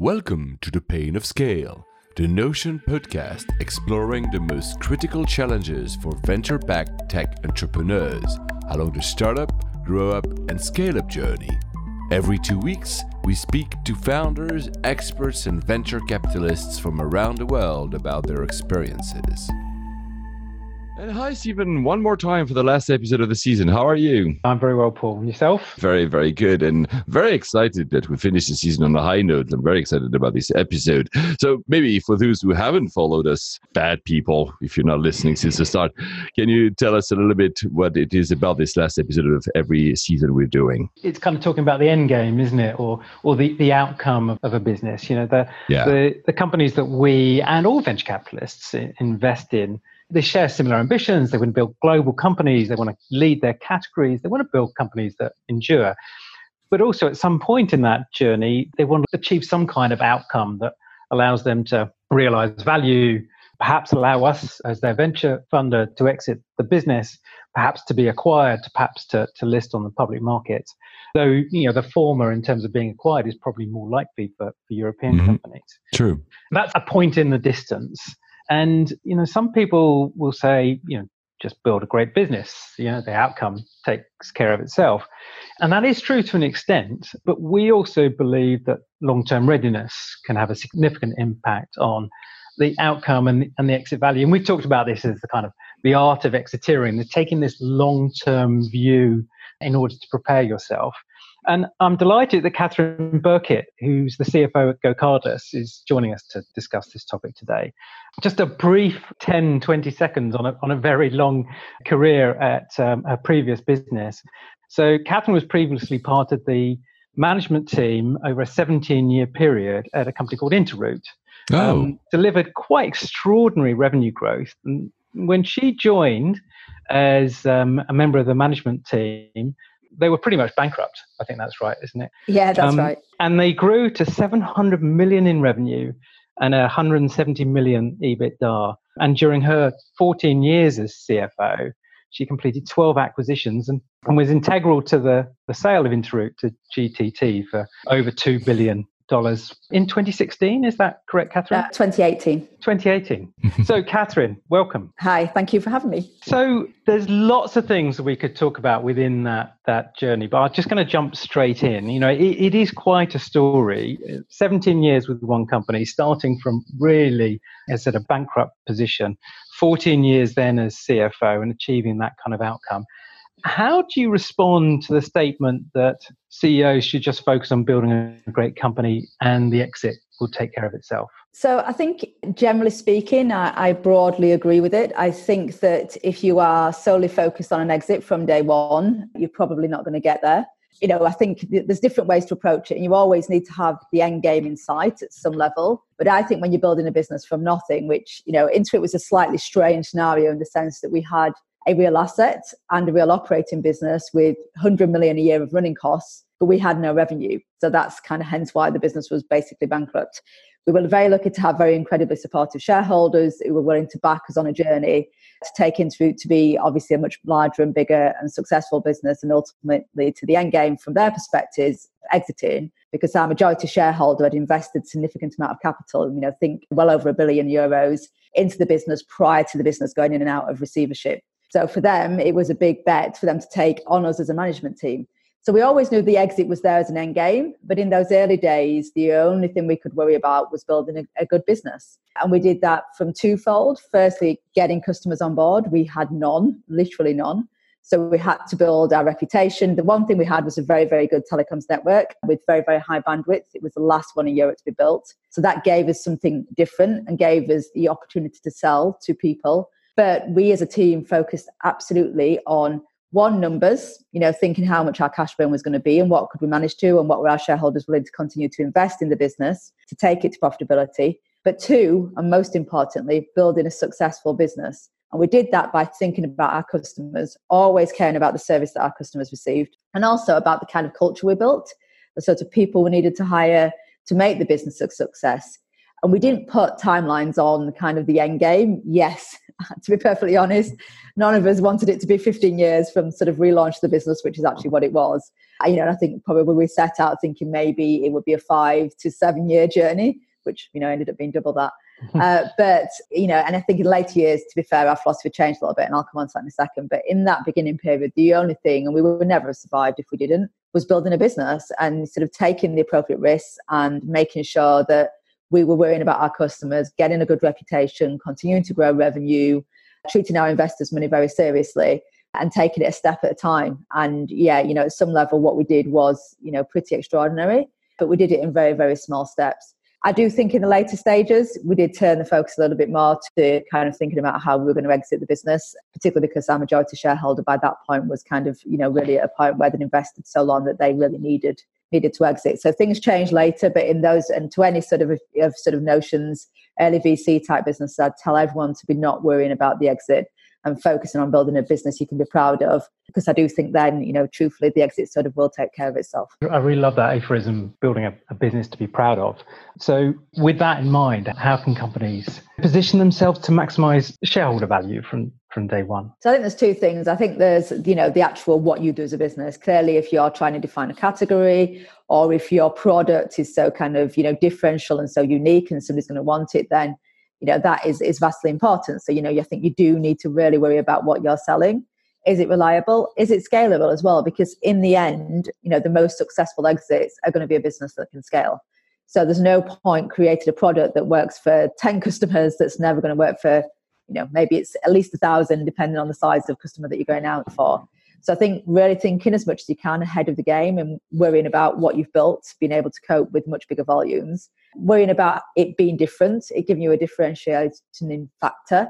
Welcome to The Pain of Scale, the Notion podcast exploring the most critical challenges for venture backed tech entrepreneurs along the startup, grow up, and scale up journey. Every two weeks, we speak to founders, experts, and venture capitalists from around the world about their experiences. And hi, Stephen, one more time for the last episode of the season. How are you? I'm very well, Paul. And yourself? Very, very good. And very excited that we finished the season on a high note. I'm very excited about this episode. So, maybe for those who haven't followed us, bad people, if you're not listening since the start, can you tell us a little bit what it is about this last episode of every season we're doing? It's kind of talking about the end game, isn't it? Or or the, the outcome of, of a business. You know, the, yeah. the, the companies that we and all venture capitalists invest in they share similar ambitions. They want to build global companies. They want to lead their categories. They want to build companies that endure. But also, at some point in that journey, they want to achieve some kind of outcome that allows them to realize value, perhaps allow us as their venture funder to exit the business, perhaps to be acquired, perhaps to, to list on the public markets. Though, you know, the former in terms of being acquired is probably more likely for, for European mm-hmm. companies. True. That's a point in the distance. And, you know, some people will say, you know, just build a great business. You know, the outcome takes care of itself. And that is true to an extent, but we also believe that long term readiness can have a significant impact on the outcome and, and the exit value. And we've talked about this as the kind of the art of exiteering, the taking this long term view in order to prepare yourself. And I'm delighted that Catherine Birkett, who's the CFO at GoCardless, is joining us to discuss this topic today. Just a brief 10, 20 seconds on a, on a very long career at um, her previous business. So, Catherine was previously part of the management team over a 17 year period at a company called Interoute. Oh. Um, delivered quite extraordinary revenue growth. And when she joined as um, a member of the management team, they were pretty much bankrupt. I think that's right, isn't it? Yeah, that's um, right. And they grew to 700 million in revenue and 170 million EBITDA. And during her 14 years as CFO, she completed 12 acquisitions and, and was integral to the, the sale of Interoute to GTT for over 2 billion dollars in 2016. Is that correct, Catherine? Uh, 2018. 2018. so, Catherine, welcome. Hi, thank you for having me. So, there's lots of things we could talk about within that that journey, but I'm just going to jump straight in. You know, it, it is quite a story. 17 years with one company, starting from really, as I said, a bankrupt position. 14 years then as CFO and achieving that kind of outcome. How do you respond to the statement that CEOs should just focus on building a great company and the exit will take care of itself? So, I think generally speaking, I, I, broadly agree with it. I think that if you are solely focused on an exit from day one, you're probably not going to get there. You know, I think there's different ways to approach it, and you always need to have the end game in sight at some level. But I think when you're building a business from nothing, which, you know, Interoute was a slightly strange scenario in the sense that we had a real asset and a real operating business with 100 million a year of running costs, but we had no revenue. So that's kind of hence why the business was basically bankrupt. We were very lucky to have very incredibly supportive shareholders who were willing to back us on a journey to take into to be obviously a much larger and bigger and successful business and ultimately to the end game from their perspectives exiting because our majority shareholder had invested significant amount of capital, you know, think well over a billion euros into the business prior to the business going in and out of receivership. So for them, it was a big bet for them to take on us as a management team. So we always knew the exit was there as an end game, but in those early days, the only thing we could worry about was building a, a, good business. And we did that from twofold. Firstly, getting customers on board. We had none, literally none. So we had to build our reputation. The one thing we had was a very, very good telecoms network with very, very high bandwidth. It was the last one in Europe to be built. So that gave us something different and gave us the opportunity to sell to people but we as a team focused absolutely on one numbers you know thinking how much our cash burn was going to be and what could we manage to and what were our shareholders willing to continue to invest in the business to take it to profitability. But two and most importantly building a successful business. And we did that by thinking about our customers always caring about the service that our customers received and also about the kind of culture we built the sort of people we needed to hire to make the business a success. And we didn't put timelines on the kind of the end game. Yes, to be perfectly honest. None of us wanted it to be 15 years from sort of relaunch the business, which is actually what it was. You know, and I think probably we set out thinking maybe it would be a five to seven year journey, which, you know, ended up being double that. uh, but, you know, and I think in later years, to be fair, our philosophy changed a little bit, and I'll come on to that in a second. But in that beginning period, the only thing, and we would never have survived if we didn't, was building a business and sort of taking the appropriate risks and making sure that we were worrying about our customers, getting a good reputation, continuing to grow revenue, treating our investors' money very seriously, and taking it a step at a time. And yeah, you know, at some level, what we did was, you know, pretty extraordinary, but we did it in very, very small steps. I do think in the later stages, we did turn the focus a little bit more to kind of thinking about how we were going to exit the business, particularly because our majority shareholder by that point was kind of, you know, really at a point where they'd invested so long that they really needed needed to exit. So things changed later, but in those and to any sort of, of sort of notions, early VC type business, I'd tell everyone to be not worrying about the exit and focusing on building a business you can be proud of. Because I do think then, you know, truthfully, the exit sort of will take care of itself. I really love that aphorism, building a, a business to be proud of. So, with that in mind, how can companies position themselves to maximize shareholder value from from day one? So I think there's two things. I think there's, you know, the actual what you do as a business. Clearly, if you're trying to define a category or if your product is so kind of, you know, differential and so unique and somebody's going to want it, then you know that is is vastly important so you know i think you do need to really worry about what you're selling is it reliable is it scalable as well because in the end you know the most successful exits are going to be a business that can scale so there's no point creating a product that works for 10 customers that's never going to work for you know maybe it's at least a thousand depending on the size of customer that you're going out for. So I think really thinking as much as you can ahead of the game and worrying about what you've built, being able to cope with much bigger volumes. Worrying about it being different, it giving you a differentiating factor.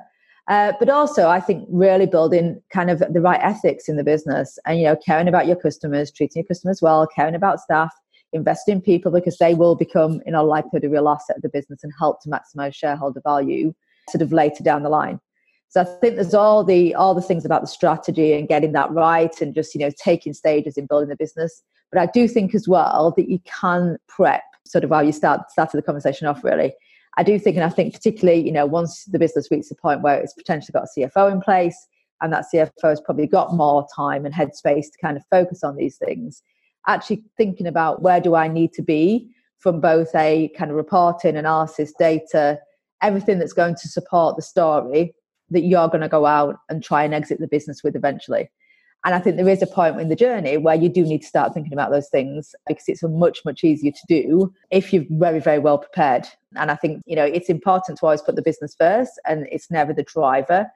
Uh, but also, I think really building kind of the right ethics in the business and, you know, caring about your customers, treating your customers well, caring about staff, investing in people because they will become, in all likelihood, a real asset of the business and help to maximize shareholder value sort of later down the line. So I think there's all the all the things about the strategy and getting that right and just, you know, taking stages in building the business. But I do think as well that you can prep sort of how you start started the conversation off really. I do think, and I think particularly, you know, once the business reaches the point where it's potentially got a CFO in place, and that CFO has probably got more time and headspace to kind of focus on these things, actually thinking about where do I need to be from both a kind of reporting, analysis, data, everything that's going to support the story that you're going to go out and try and exit the business with eventually. And I think there is a point in the journey where you do need to start thinking about those things because it's much, much easier to do if you're very, very well prepared. And I think, you know, it's important to always put the business first and it's never the driver,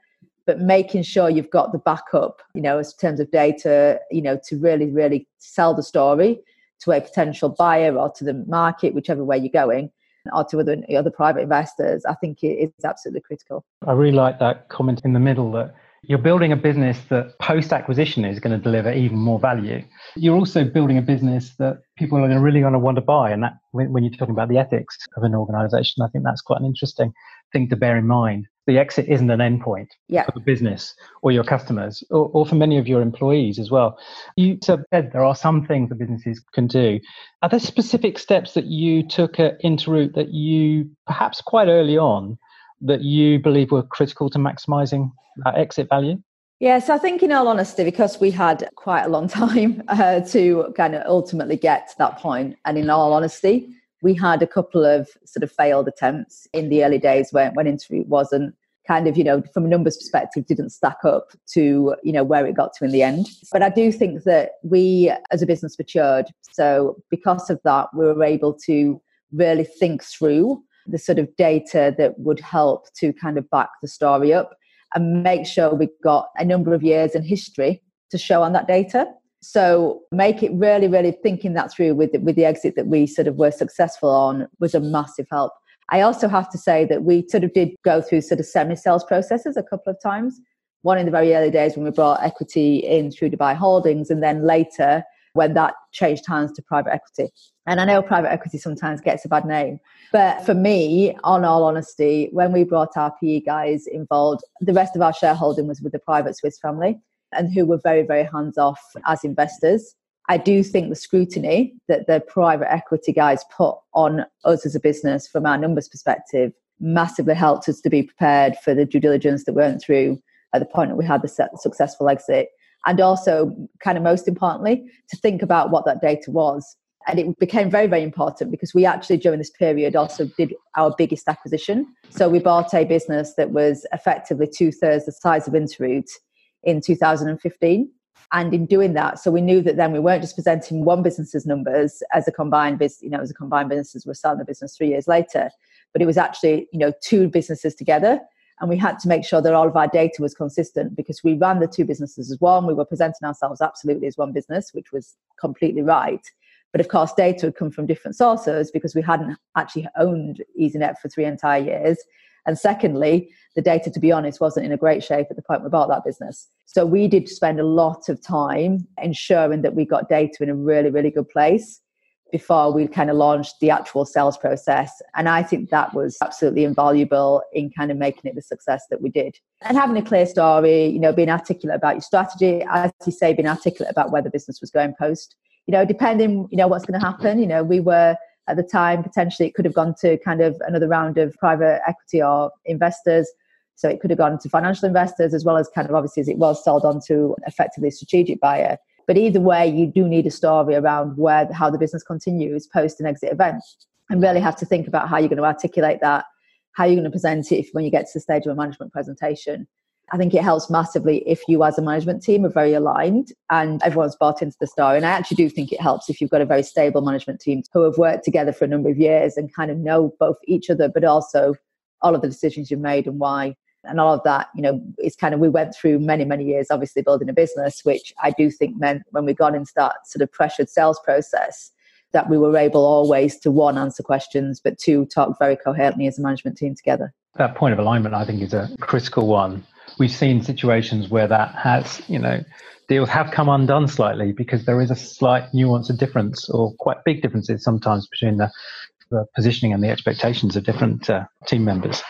but making sure you've got the backup, you know, in terms of data, you know, to really, really sell the story to a potential buyer or to the market, whichever way you're going or to other, other private investors, I think it is absolutely critical. I really like that comment in the middle that you're building a business that post acquisition is going to deliver even more value. You're also building a business that people are really going to want to buy. And that, when you're talking about the ethics of an organization, I think that's quite an interesting thing to bear in mind. The exit isn't an endpoint yeah. for the business or your customers or, or for many of your employees as well. You said there are some things that businesses can do. Are there specific steps that you took at Interoute that you perhaps quite early on that you believe were critical to maximizing that exit value? Yes, I think in all honesty, because we had quite a long time uh, to kind of ultimately get to that point, and in all honesty, we had a couple of sort of failed attempts in the early days when, when Interoute wasn't kind of, you know, from a numbers perspective, didn't stack up to, you know, where it got to in the end. But I do think that we as a business matured. So because of that, we were able to really think through the sort of data that would help to kind of back the story up and make sure we got a number of years in history to show on that data. So make it really, really thinking that through with the, with the exit that we sort of were successful on was a massive help. I also have to say that we sort of did go through sort of semi-sales processes a couple of times. One in the very early days when we brought equity in through Dubai Holdings, and then later when that changed hands to private equity. And I know private equity sometimes gets a bad name. But for me, on all honesty, when we brought our PE guys involved, the rest of our shareholding was with the private Swiss family and who were very, very hands off as investors. I do think the scrutiny that the private equity guys put on us as a business from our numbers perspective massively helped us to be prepared for the due diligence that we went through at the point that we had the successful exit. And also, kind of most importantly, to think about what that data was. And it became very, very important because we actually, during this period, also did our biggest acquisition. So we bought a business that was effectively two thirds the size of Interoute in 2015. And in doing that, so we knew that then we weren't just presenting one business's numbers as a combined business, you know, as a combined business as we're selling the business three years later, but it was actually, you know, two businesses together. And we had to make sure that all of our data was consistent because we ran the two businesses as one. We were presenting ourselves absolutely as one business, which was completely right. But of course, data had come from different sources because we hadn't actually owned EasyNet for three entire years. And secondly, the data, to be honest, wasn't in a great shape at the point we bought that business. So we did spend a lot of time ensuring that we got data in a really, really good place before we kind of launched the actual sales process. And I think that was absolutely invaluable in kind of making it the success that we did. And having a clear story, you know, being articulate about your strategy, as you say, being articulate about where the business was going post. You know, depending, you know, what's going to happen. You know, we were at the time potentially it could have gone to kind of another round of private equity or investors. So it could have gone to financial investors as well as kind of obviously as it was sold on to effectively a strategic buyer. But either way, you do need a story around where how the business continues post an exit event, and really have to think about how you're going to articulate that, how you're going to present it when you get to the stage of a management presentation. I think it helps massively if you, as a management team, are very aligned and everyone's bought into the story. And I actually do think it helps if you've got a very stable management team who have worked together for a number of years and kind of know both each other, but also all of the decisions you've made and why. And all of that you know it's kind of we went through many many years obviously building a business which i do think meant when we got into that sort of pressured sales process that we were able always to one answer questions but two talk very coherently as a management team together. That point of alignment i think is a critical one we've seen situations where that has you know deals have come undone slightly because there is a slight nuance of difference or quite big differences sometimes between the, the positioning and the expectations of different uh, team members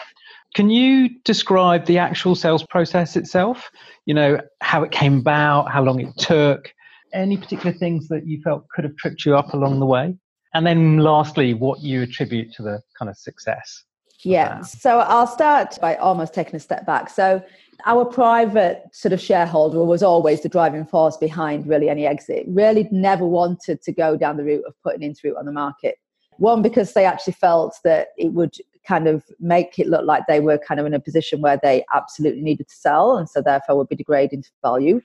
can you describe the actual sales process itself? You know, how it came about, how long it took, any particular things that you felt could have tripped you up along the way? And then lastly, what you attribute to the kind of success? Yeah. So I'll start by almost taking a step back. So our private sort of shareholder was always the driving force behind really any exit. Really never wanted to go down the route of putting Interoute on the market. One, because they actually felt that it would kind of make it look like they were kind of in a position where they absolutely needed to sell and so therefore would be degrading to value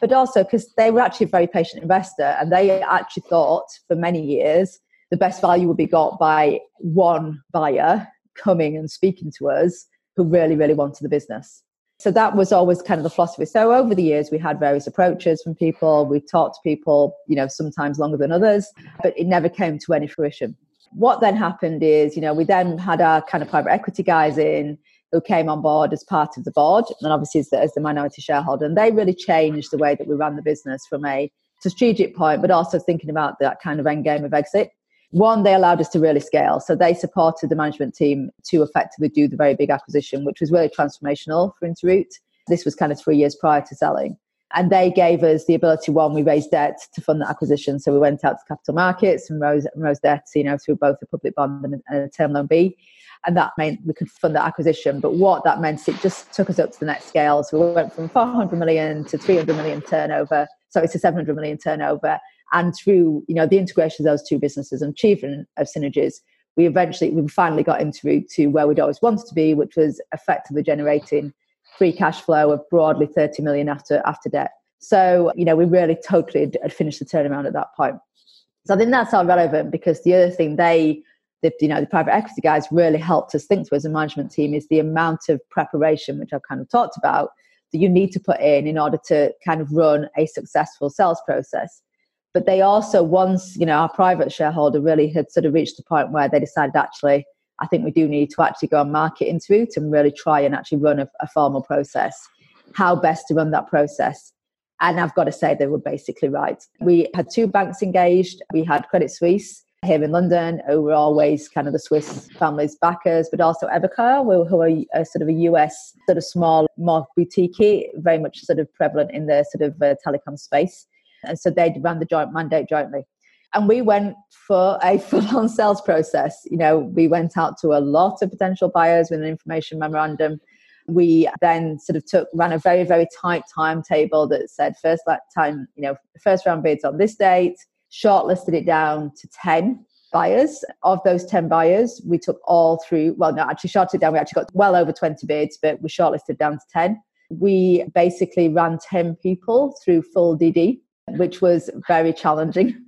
but also because they were actually a very patient investor and they actually thought for many years the best value would be got by one buyer coming and speaking to us who really really wanted the business so that was always kind of the philosophy. So over the years we had various approaches from people. We talked to people you know sometimes longer than others but it never came to any fruition. What then happened is, you know, we then had our kind of private equity guys in who came on board as part of the board, and obviously as the, as the minority shareholder, and they really changed the way that we ran the business from a strategic point, but also thinking about that kind of end game of exit. One, they allowed us to really scale. So they supported the management team to effectively do the very big acquisition, which was really transformational for Interoute. This was kind of three years prior to selling. And they gave us the ability, one, we raised debt to fund the acquisition. So we went out to capital markets and rose, rose debt, you know, through both a public bond and a, term loan B. And that meant we could fund the acquisition. But what that meant, is it just took us up to the next scale. So we went from 400 million to 300 million turnover. So it's a 700 million turnover. And through, you know, the integration of those two businesses and achievement of synergies, we eventually, we finally got into to where we'd always wanted to be, which was effectively generating free cash flow of broadly 30 million after after debt. So, you know, we really totally had finished the turnaround at that point. So I think that's all relevant because the other thing they, the, you know, the private equity guys really helped us think to as a management team is the amount of preparation, which I've kind of talked about, that you need to put in in order to kind of run a successful sales process. But they also, once, you know, our private shareholder really had sort of reached the point where they decided actually, I think we do need to actually go and market Interoute and really try and actually run a, a formal process. How best to run that process? And I've got to say, they were basically right. We had two banks engaged. We had Credit Suisse here in London, who were always kind of the Swiss family's backers, but also Evercore, who are a, sort of a US, sort of small, more boutique, very much sort of prevalent in the sort of uh, telecom space. And so they ran the joint mandate jointly. And we went for a full on sales process. You know, we went out to a lot of potential buyers with an information memorandum. We then sort of took, ran a very, very tight timetable that said first time, you know, first round bids on this date, shortlisted it down to 10 buyers. Of those 10 buyers, we took all through, well, no, actually shorted it down. We actually got well over 20 bids, but we shortlisted down to 10. We basically ran 10 people through full DD, which was very challenging.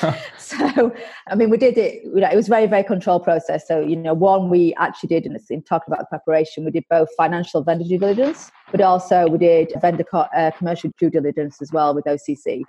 so, I mean, we did it, you know, it was very, very controlled process. So, you know, one, we actually did, and in talking about the preparation, we did both financial vendor due diligence, but also we did vendor co- uh, commercial due diligence as well with OCC.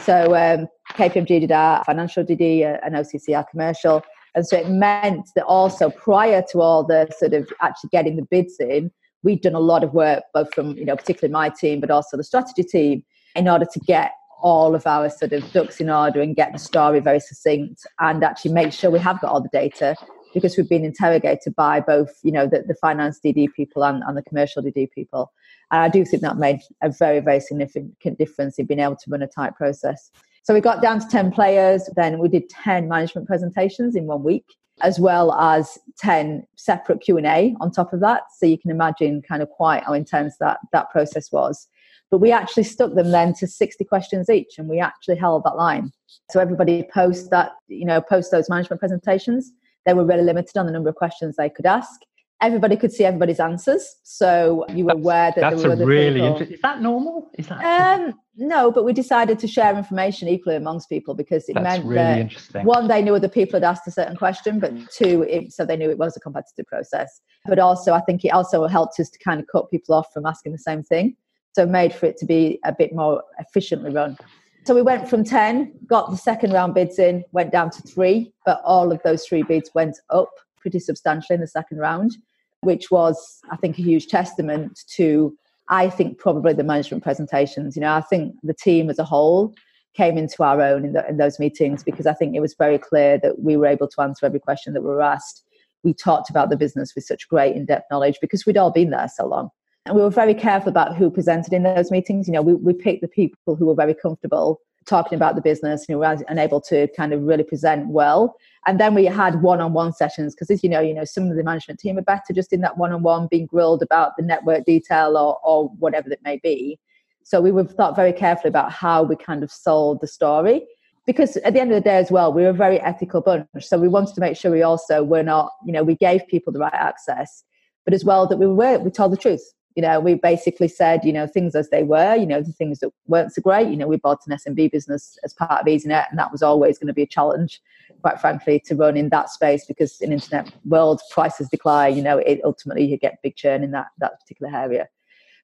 So, um, KPMG did our financial DD uh, and OCC our commercial. And so it meant that also prior to all the sort of actually getting the bids in, we'd done a lot of work, both from, you know, particularly my team, but also the strategy team, in order to get all of our sort of ducks in order and get the story very succinct and actually make sure we have got all the data because we've been interrogated by both, you know, the, the finance DD people and, and the commercial DD people. And I do think that made a very, very significant difference in being able to run a tight process. So we got down to 10 players, then we did 10 management presentations in one week, as well as 10 separate Q&A on top of that. So you can imagine kind of quite how intense that, that process was. But we actually stuck them then to 60 questions each and we actually held that line. So everybody post that, you know, post those management presentations. They were really limited on the number of questions they could ask. Everybody could see everybody's answers, so you were aware that that's there were a really interesting. Is that normal? Is that um, no? But we decided to share information equally amongst people because it that's meant really that interesting. one, they knew other people had asked a certain question, but two, it, so they knew it was a competitive process. But also, I think it also helped us to kind of cut people off from asking the same thing so made for it to be a bit more efficiently run. So we went from 10, got the second round bids in, went down to three, but all of those three bids went up pretty substantially in the second round, which was, I think, a huge testament to, I think, probably the management presentations. You know, I think the team as a whole came into our own in, the, in those meetings because I think it was very clear that we were able to answer every question that we were asked. We talked about the business with such great in depth knowledge because we'd all been there so long. And we were very careful about who presented in those meetings. You know, we, we picked the people who were very comfortable talking about the business, and know, and able to kind of really present well. And then we had one-on-one sessions because, as you know, you know, some of the management team are better just in that one-on-one, being grilled about the network detail or, or whatever that may be. So we were thought very carefully about how we kind of sold the story. Because at the end of the day, as well, we were a very ethical bunch. So we wanted to make sure we also were not, you know, we gave people the right access, but as well that we were we told the truth you know, we basically said, you know, things as they were, you know, the things that weren't so great. You know, we bought an SMB business as part of EasyNet, and that was always going to be a challenge, quite frankly, to run in that space because in internet world, prices decline. You know, it ultimately you get big churn in that that particular area.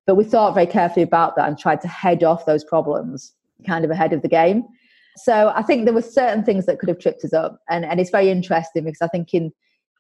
But we thought very carefully about that and tried to head off those problems kind of ahead of the game. So I think there were certain things that could have tripped us up, and and it's very interesting because I think in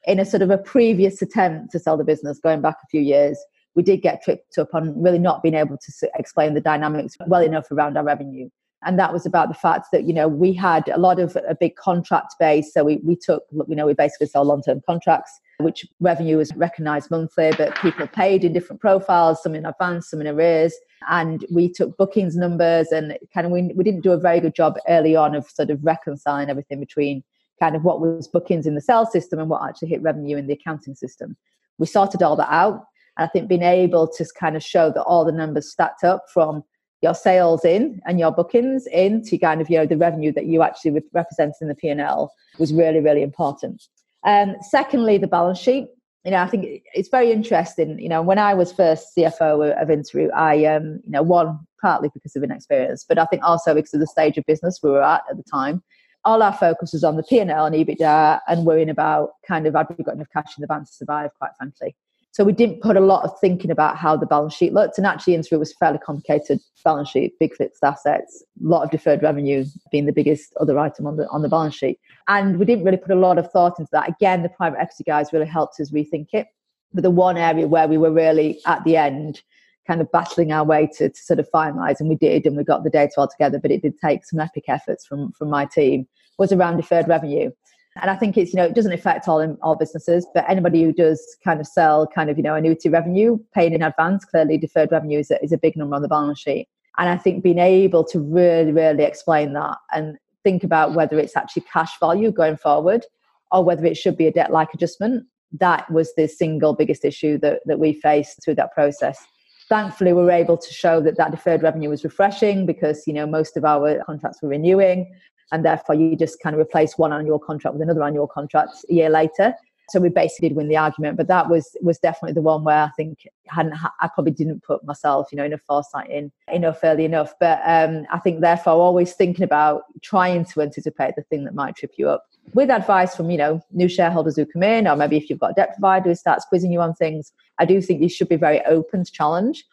in a sort of a previous attempt to sell the business going back a few years we did get tripped up on really not being able to explain the dynamics well enough around our revenue. And that was about the fact that, you know, we had a lot of a big contract base. So we, we took, you know, we basically sell long term contracts, which revenue is recognized monthly, but people paid in different profiles, some in advance, some in arrears. And we took bookings numbers and kind of, we, we didn't do a very good job early on of sort of reconciling everything between kind of what was bookings in the sales system and what actually hit revenue in the accounting system. We sorted all that out I think being able to kind of show that all the numbers stacked up from your sales in and your bookings in to kind of you know the revenue that you actually represent in the P&L was really really important. Um, secondly, the balance sheet. You know, I think it's very interesting. You know, when I was first CFO of Interoute, I um, you know one partly because of inexperience, but I think also because of the stage of business we were at at the time. All our focus was on the P&L and EBITDA and worrying about kind of had we got enough cash in the bank to survive, quite frankly. So we didn't put a lot of thinking about how the balance sheet looked. And actually, Interoute was fairly complicated balance sheet, big fixed assets, a lot of deferred revenue being the biggest other item on the on the balance sheet. And we didn't really put a lot of thought into that. Again, the private equity guys really helped us rethink it. But the one area where we were really at the end, kind of battling our way to, to sort of finalize, and we did, and we got the data all together, but it did take some epic efforts from from my team, was around deferred revenue. And I think it's, you know, it doesn't affect all, all businesses, but anybody who does kind of sell kind of, you know, annuity revenue, paying in advance, clearly deferred revenue is a, is a big number on the balance sheet. And I think being able to really, really explain that and think about whether it's actually cash value going forward or whether it should be a debt like adjustment. That was the single biggest issue that, that we faced through that process. Thankfully, we were able to show that that deferred revenue was refreshing because you know most of our contracts were renewing, and therefore you just kind of replace one annual contract with another annual contract a year later. So we basically did win the argument, but that was was definitely the one where I think hadn't I probably didn't put myself, you know, enough foresight in enough early enough. But um, I think therefore always thinking about trying to anticipate the thing that might trip you up with advice from you know new shareholders who come in, or maybe if you've got a debt provider who starts quizzing you on things. I do think you should be very open to challenge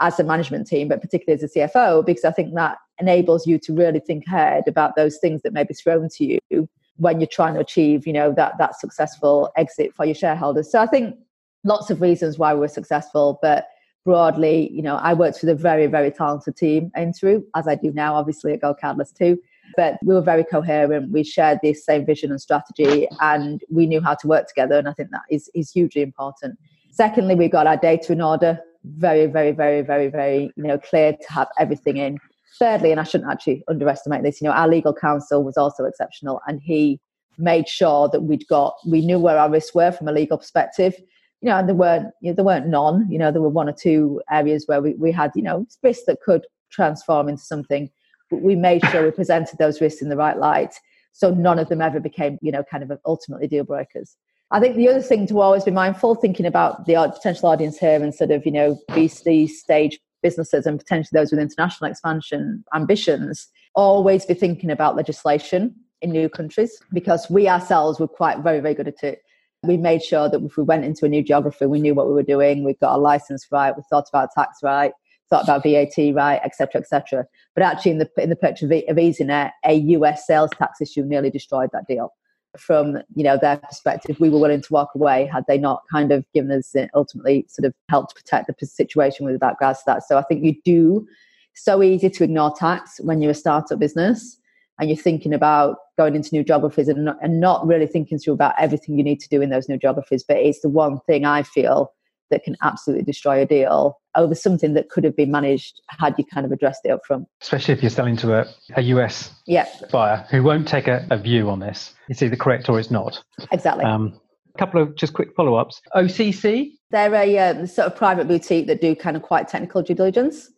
as a management team, but particularly as a CFO, because I think that enables you to really think ahead about those things that may be thrown to you when you're trying to achieve, you know, that that successful exit for your shareholders. So I think lots of reasons why we were successful, but broadly, you know, I worked with a very, very talented team in through, as I do now, obviously at GoCardless too. But we were very coherent. We shared this same vision and strategy, and we knew how to work together. And I think that is, is hugely important. Secondly, we got our data in order. Very, very, very, very, very, you know, clear to have everything in thirdly, and I shouldn't actually underestimate this, you know, our legal counsel was also exceptional and he made sure that we'd got, we knew where our risks were from a legal perspective. You know, and there weren't, you know, there weren't none, you know, there were one or two areas where we, we had, you know, risks that could transform into something. But we made sure we presented those risks in the right light. So none of them ever became, you know, kind of ultimately deal breakers. I think the other thing to always be mindful, thinking about the uh, potential audience here and sort of, you know, VC stage businesses and potentially those with international expansion ambitions always be thinking about legislation in new countries because we ourselves were quite very, very good at it. We made sure that if we went into a new geography, we knew what we were doing, we got our license right, we thought about tax right, thought about VAT right, etc., etc. But actually, in the in the purchase of, of EasyNet, a US sales tax issue nearly destroyed that deal from you know their perspective we were willing to walk away had they not kind of given us ultimately sort of helped protect the situation with regards to that. So i think you do so easy to ignore tax when you're a startup business and you're thinking about going into new geographies and not, and not really thinking through about everything you need to do in those new geographies. But it's the one thing i feel that can absolutely destroy a deal over something that could have been managed had you kind of addressed it up front. Especially if you're selling to a, a US yeah. buyer who won't take a, a, view on this. It's either correct or it's not. Exactly. Um, a couple of just quick follow ups. OCC? They're a um, sort of private boutique that do kind of quite technical due diligence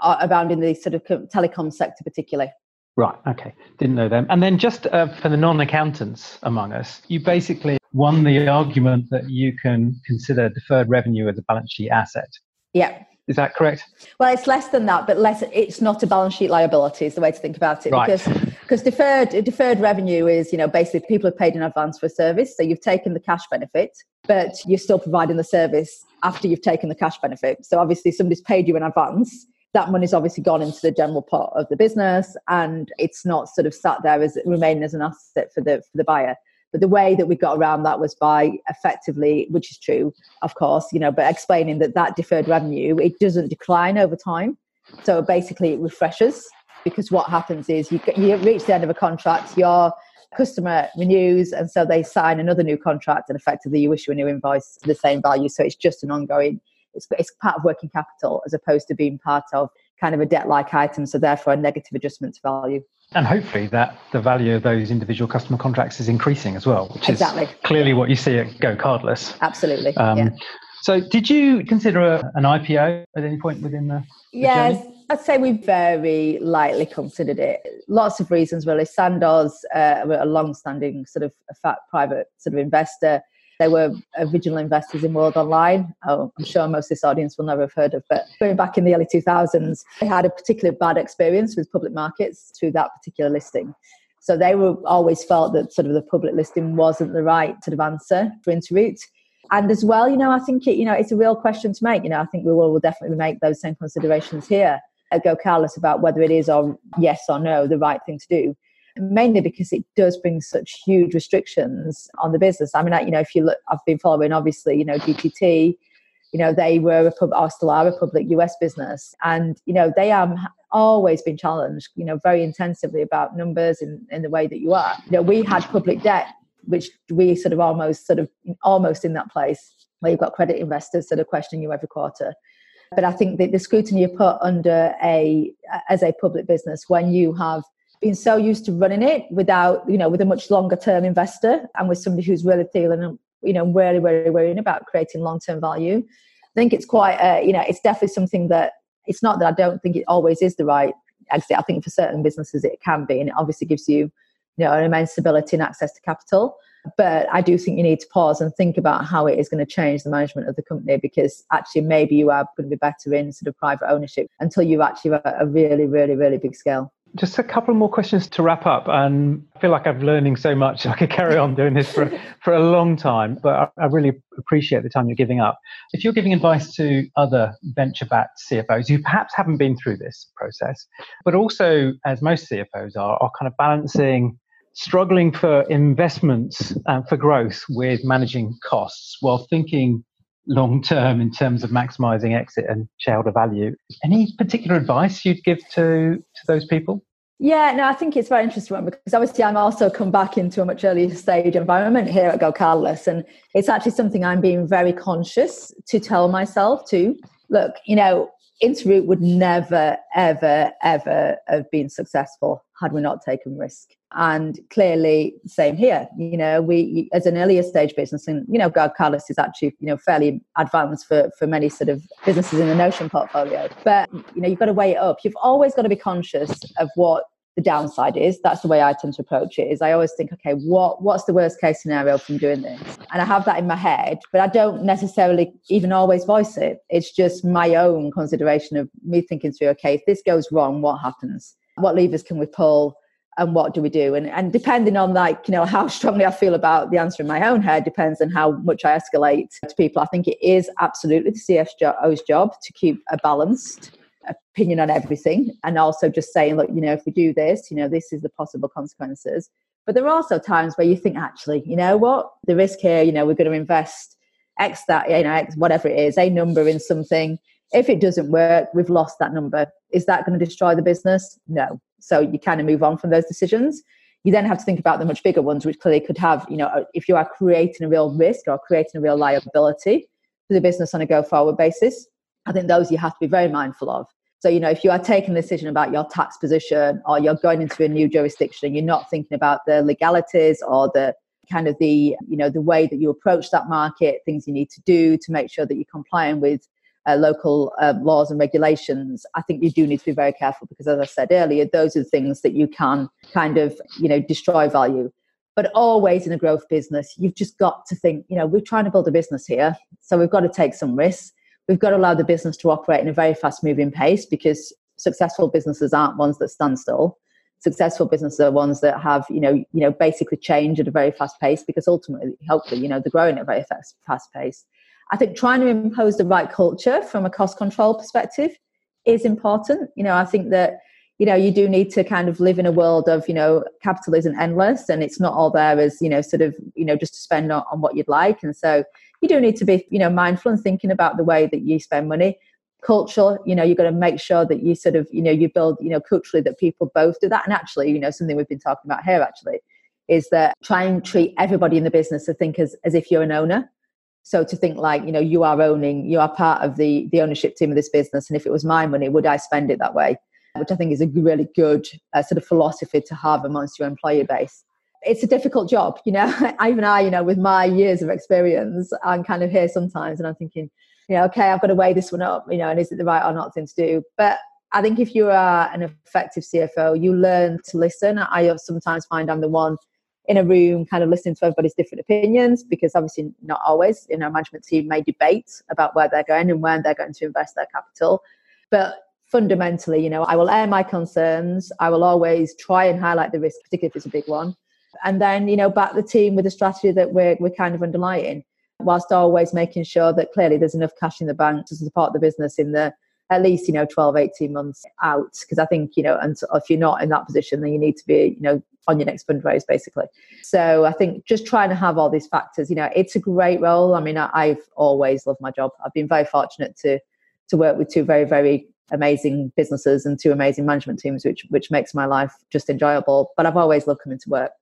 uh, around in the sort of telecom sector, particularly. Right. Okay. Didn't know them. And then just uh, for the non-accountants among us, you basically won the argument that you can consider deferred revenue as a balance sheet asset. Yeah. Is that correct? Well, it's less than that, but less. It's not a balance sheet liability. Is the way to think about it. Right. Because because deferred deferred revenue is you know basically people have paid in advance for a service, so you've taken the cash benefit, but you're still providing the service after you've taken the cash benefit. So obviously somebody's paid you in advance. That money's obviously gone into the general pot of the business, and it's not sort of sat there as remaining as an asset for the for the buyer. But the way that we got around that was by effectively, which is true, of course, you know, but explaining that that deferred revenue, it doesn't decline over time. So basically it refreshes because what happens is you, you reach the end of a contract, your customer renews, and so they sign another new contract and effectively you issue a new invoice the same value. So it's just an ongoing, it's, it's part of working capital as opposed to being part of kind of a debt like item. So therefore a negative adjustment to value and hopefully that the value of those individual customer contracts is increasing as well, which exactly. is clearly what you see at GoCardless. Absolutely. Um, yeah. So, did you consider a, an IPO at any point within the? the yes, journey? I'd say we very lightly considered it. Lots of reasons, really. Sandoz, uh, a long-standing sort of fat private sort of investor, they were original investors in World Online. Oh, I'm sure most of this audience will never have heard of, but going back in the early 2000s, they had a particularly bad experience with public markets through that particular listing. So they were always felt that sort of the public listing wasn't the right sort of answer for Interoute. And as well, you know, I think it, you know, it's a real question to make. You know, I think we will, will definitely make those same considerations here at GoCardless about whether it is or yes or no the right thing to do mainly because it does bring such huge restrictions on the business. I mean, you know, if you look, I've been following obviously, you know, GTT, you know, they were a pub, are still are a public US business, and you know, they have always been challenged, you know, very intensively about numbers and in, in the way that you are. You know, we had public debt, which we sort of almost sort of almost in that place where you've got credit investors that are questioning you every quarter. But I think that the scrutiny you put under a as a public business when you have being so used to running it without, you know, with a much longer term investor and with somebody who's really feeling, you know, really, really worrying about creating long term value. I think it's quite, uh, you know, it's definitely something that it's not that I don't think it always is the right exit. I think for certain businesses it can be, and it obviously gives you, you know, an immense ability and access to capital. But I do think you need to pause and think about how it is going to change the management of the company because actually maybe you are going to be better in sort of private ownership until you actually are a really, really, really big scale. Just a couple more questions to wrap up. And I feel like I'm learning so much. I could carry on doing this for, for a long time, but I, I really appreciate the time you're giving up. If you're giving advice to other venture backed CFOs who perhaps haven't been through this process, but also, as most CFOs are, are kind of balancing struggling for investments and for growth with managing costs while thinking long term in terms of maximizing exit and shareholder value. Any particular advice you'd give to, to those people? Yeah, no, I think it's very interesting one because obviously I'm also come back into a much earlier stage environment here at GoCardless, and it's actually something I'm being very conscious to tell myself to Look, you know, Interoute would never, ever, ever have been successful had we not taken risk. And clearly, same here. You know, we as an earlier stage business, and you know, GoCardless is actually you know fairly advanced for for many sort of businesses in the Notion portfolio. But you know, you've got to weigh it up. You've always got to be conscious of what the downside is. That's the way I tend to approach it. Is I always think, okay, what what's the worst case scenario from doing this? And I have that in my head, but I don't necessarily even always voice it. It's just my own consideration of me thinking through, okay, if this goes wrong, what happens? What levers can we pull? and what do we do and and depending on like you know how strongly i feel about the answer in my own head depends on how much i escalate to people i think it is absolutely the cfo's job to keep a balanced opinion on everything and also just saying look you know if we do this you know this is the possible consequences. But there are also times where you think actually you know what? The risk here you know we're going to invest x that you know x whatever it is a number in something. If it doesn't work we've lost that number. Is that going to destroy the business? No. So you kind of move on from those decisions. You then have to think about the much bigger ones which clearly could have you know if you are creating a real risk or creating a real liability for the business on a go forward basis I think those you have to be very mindful of. So, you know, if you are taking a decision about your tax position or you're going into a new jurisdiction and you're not thinking about the legalities or the kind of the, you know, the way that you approach that market, things you need to do to make sure that you're complying with uh, local um, laws and regulations, I think you do need to be very careful because, as I said earlier, those are the things that you can kind of, you know, destroy value. But always in a growth business, you've just got to think, you know, we're trying to build a business here. So we've got to take some risks we've got to allow the business to operate in a very fast moving pace because successful businesses aren't ones that stand still. Successful businesses are ones that have you know you know basically change at a very fast pace because ultimately hopefully you know they're growing at a very fast, fast pace. I think trying to impose the right culture from a cost control perspective is important. You know i think that you know you do need to kind of live in a world of you know capital isn't endless and it's not all there as you know sort of you know just to spend on, on what you'd like. And so you do need to be you know mindful and thinking about the way that you spend money. Culture you know you've got to make sure that you sort of you know you build you know culturally that people both do that. And actually you know something we've been talking about here actually is that try and treat everybody in the business to think as, as if you're an owner. So to think like you know you are owning you are part of the the ownership team of this business. And if it was my money would i spend it that way? Which i think is a really good uh, sort of philosophy to have amongst your employee base it's a difficult job, you know. Even I, you know, with my years of experience, I'm kind of here sometimes and I'm thinking, you know, okay, I've got to weigh this one up, you know, and is it the right or not thing to do? But I think if you are an effective CFO, you learn to listen. I sometimes find I'm the one in a room kind of listening to everybody's different opinions because obviously not always, you know, management team may debate about where they're going and when they're going to invest their capital. But fundamentally, you know, I will air my concerns. I will always try and highlight the risk, particularly if it's a big one and then you know back the team with a strategy that we're, we're kind of underlying whilst always making sure that clearly there's enough cash in the bank to support the business in the at least you know 12 18 months out. Because i think you know and if you're not in that position then you need to be you know on your next fundraise basically. So i think just trying to have all these factors you know it's a great role. I mean I, have always loved my job. I've been very fortunate to to work with two very very amazing businesses and two amazing management teams which which makes my life just enjoyable. But i've always loved coming to work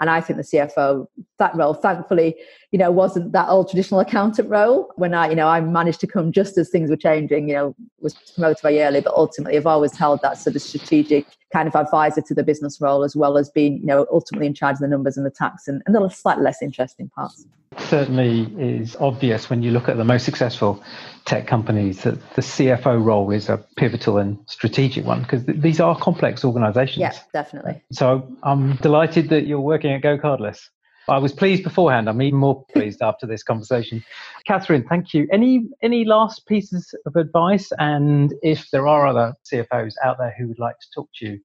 And I think the CFO, that role, thankfully, you know, wasn't that old traditional accountant role. When I, you know, I managed to come just as things were changing, you know, was promoted very early, but ultimately I've always held that sort of strategic kind of advisor to the business role as well as being, you know, ultimately in charge of the numbers and the tax and, and the slightly less interesting parts certainly is obvious when you look at the most successful tech companies that the CFO role is a pivotal and strategic one because th- these are complex organizations. Yeah, definitely. So I'm delighted that you're working at GoCardless. I was pleased beforehand. I'm even more pleased after this conversation. Catherine, thank you. Any any last pieces of advice? And if there are other CFOs out there who would like to talk to you,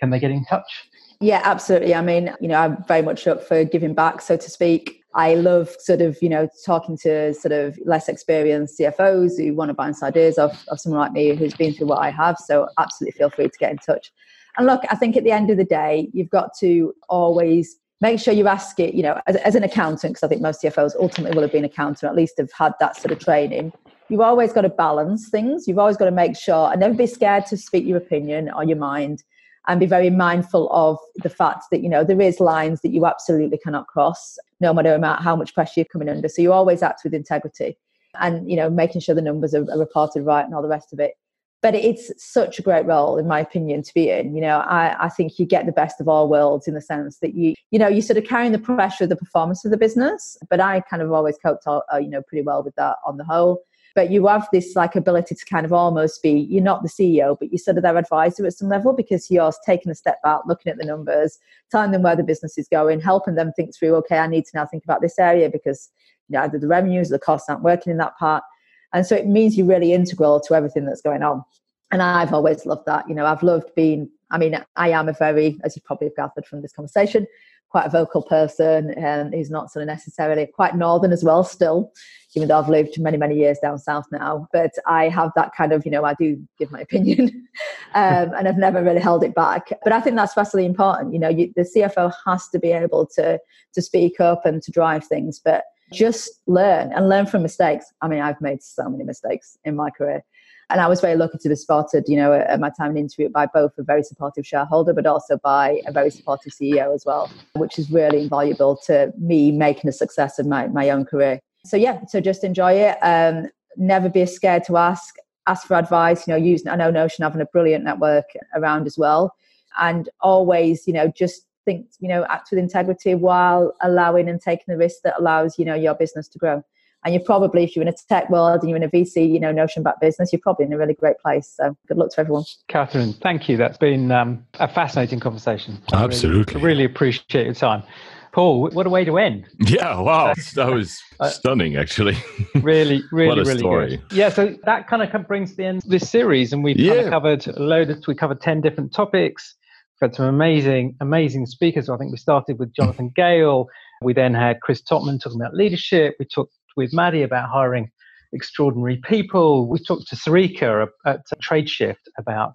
can they get in touch? Yeah, absolutely. I mean, you know, I'm very much up for giving back, so to speak. I love sort of, you know, talking to sort of less experienced CFOs who want to bounce ideas off of someone like me who's been through what I have. So absolutely feel free to get in touch. And look, I think at the end of the day, you've got to always make sure you ask it, you know, as, as an accountant, because I think most CFOs ultimately will have been accountant, at least have had that sort of training. You've always got to balance things. You've always got to make sure and never be scared to speak your opinion or your mind and be very mindful of the fact that you know there is lines that you absolutely cannot cross no matter how much pressure you're coming under. So you always act with integrity and you know making sure the numbers are, are reported right and all the rest of it but it's such a great role in my opinion to be in. You know I, I think you get the best of all worlds in the sense that you you know you're sort of carrying the pressure of the performance of the business but i kind of always coped all, uh, you know pretty well with that on the whole. But you have this like ability to kind of almost be you're not the ceo but you're sort of their advisor at some level because you're taking a step back looking at the numbers telling them where the business is going helping them think through okay i need to now think about this area because you know either the revenues or the costs aren't working in that part and so it means you're really integral to everything that's going on. And i've always loved that you know i've loved being i mean i am a very as you probably have gathered from this conversation quite a vocal person and he's not sort of necessarily quite northern as well still even though i've lived many many years down south now. But i have that kind of you know i do give my opinion um, and i've never really held it back. But i think that's vastly important you know you, the cfo has to be able to to speak up and to drive things. But just learn and learn from mistakes i mean i've made so many mistakes in my career and I was very lucky to be spotted, you know, at my time in Interoute by both a very supportive shareholder, but also by a very supportive CEO as well, which is really invaluable to me making a success of my, my own career. So yeah, so just enjoy it. Um, never be scared to ask. Ask for advice. You know, use I know Notion having a brilliant network around as well, and always, you know, just think, you know, act with integrity while allowing and taking the risk that allows you know your business to grow and you're probably if you're in a tech world and you're in a vc you know notion back business you're probably in a really great place so good luck to everyone catherine thank you that's been um, a fascinating conversation absolutely I really, I really appreciate your time Paul, what a way to end. Yeah, wow. That was uh, stunning, actually. really, really, really story. good. Yeah, so that kind of brings the end of this series, and we've yeah. kind of covered a load of, we covered 10 different topics. Had some amazing, amazing speakers. I think we started with Jonathan Gale. We then had Chris Topman talking about leadership. We talked with Maddie about hiring extraordinary people. We talked to Sarika at Tradeshift about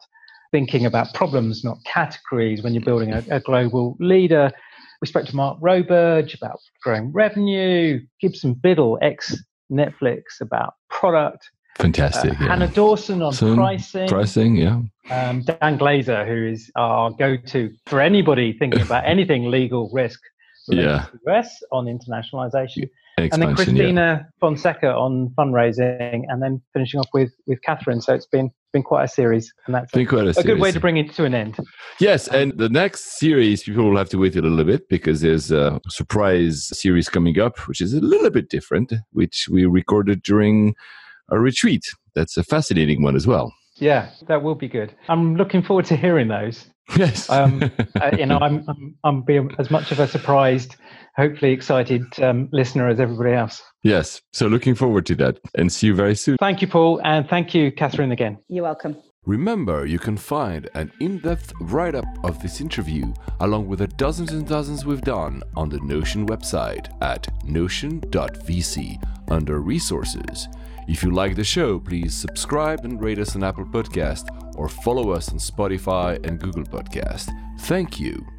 thinking about problems, not categories, when you're building a, a global leader. We spoke to Mark Roberge about growing revenue, Gibson Biddle, ex Netflix, about product. Fantastic. Uh, yeah. Hannah Dawson on pricing. Pricing, yeah. Um, Dan Glazer, who is our go to for anybody thinking about anything legal risk yeah. to the US on internationalization and then Cristina yeah. Fonseca on fundraising, and then finishing off with with Catherine. So it's been been quite a series, and that's been a, quite a, a good way to bring it to an end. Yes, and the next series people will have to wait a little bit because there's a surprise series coming up, which is a little bit different, which we recorded during a retreat. That's a fascinating one as well. Yeah, that will be good. I'm looking forward to hearing those. Yes. um, uh, you know, I'm, I'm, I'm being as much of a surprised, hopefully excited um, listener as everybody else. Yes. So looking forward to that and see you very soon. Thank you, Paul. And thank you, Catherine, again. You're welcome. Remember, you can find an in depth write up of this interview, along with the dozens and dozens we've done, on the Notion website at notion.vc under Resources. If you like the show, please subscribe and rate us on Apple Podcast or follow us on Spotify and Google Podcast. Thank you.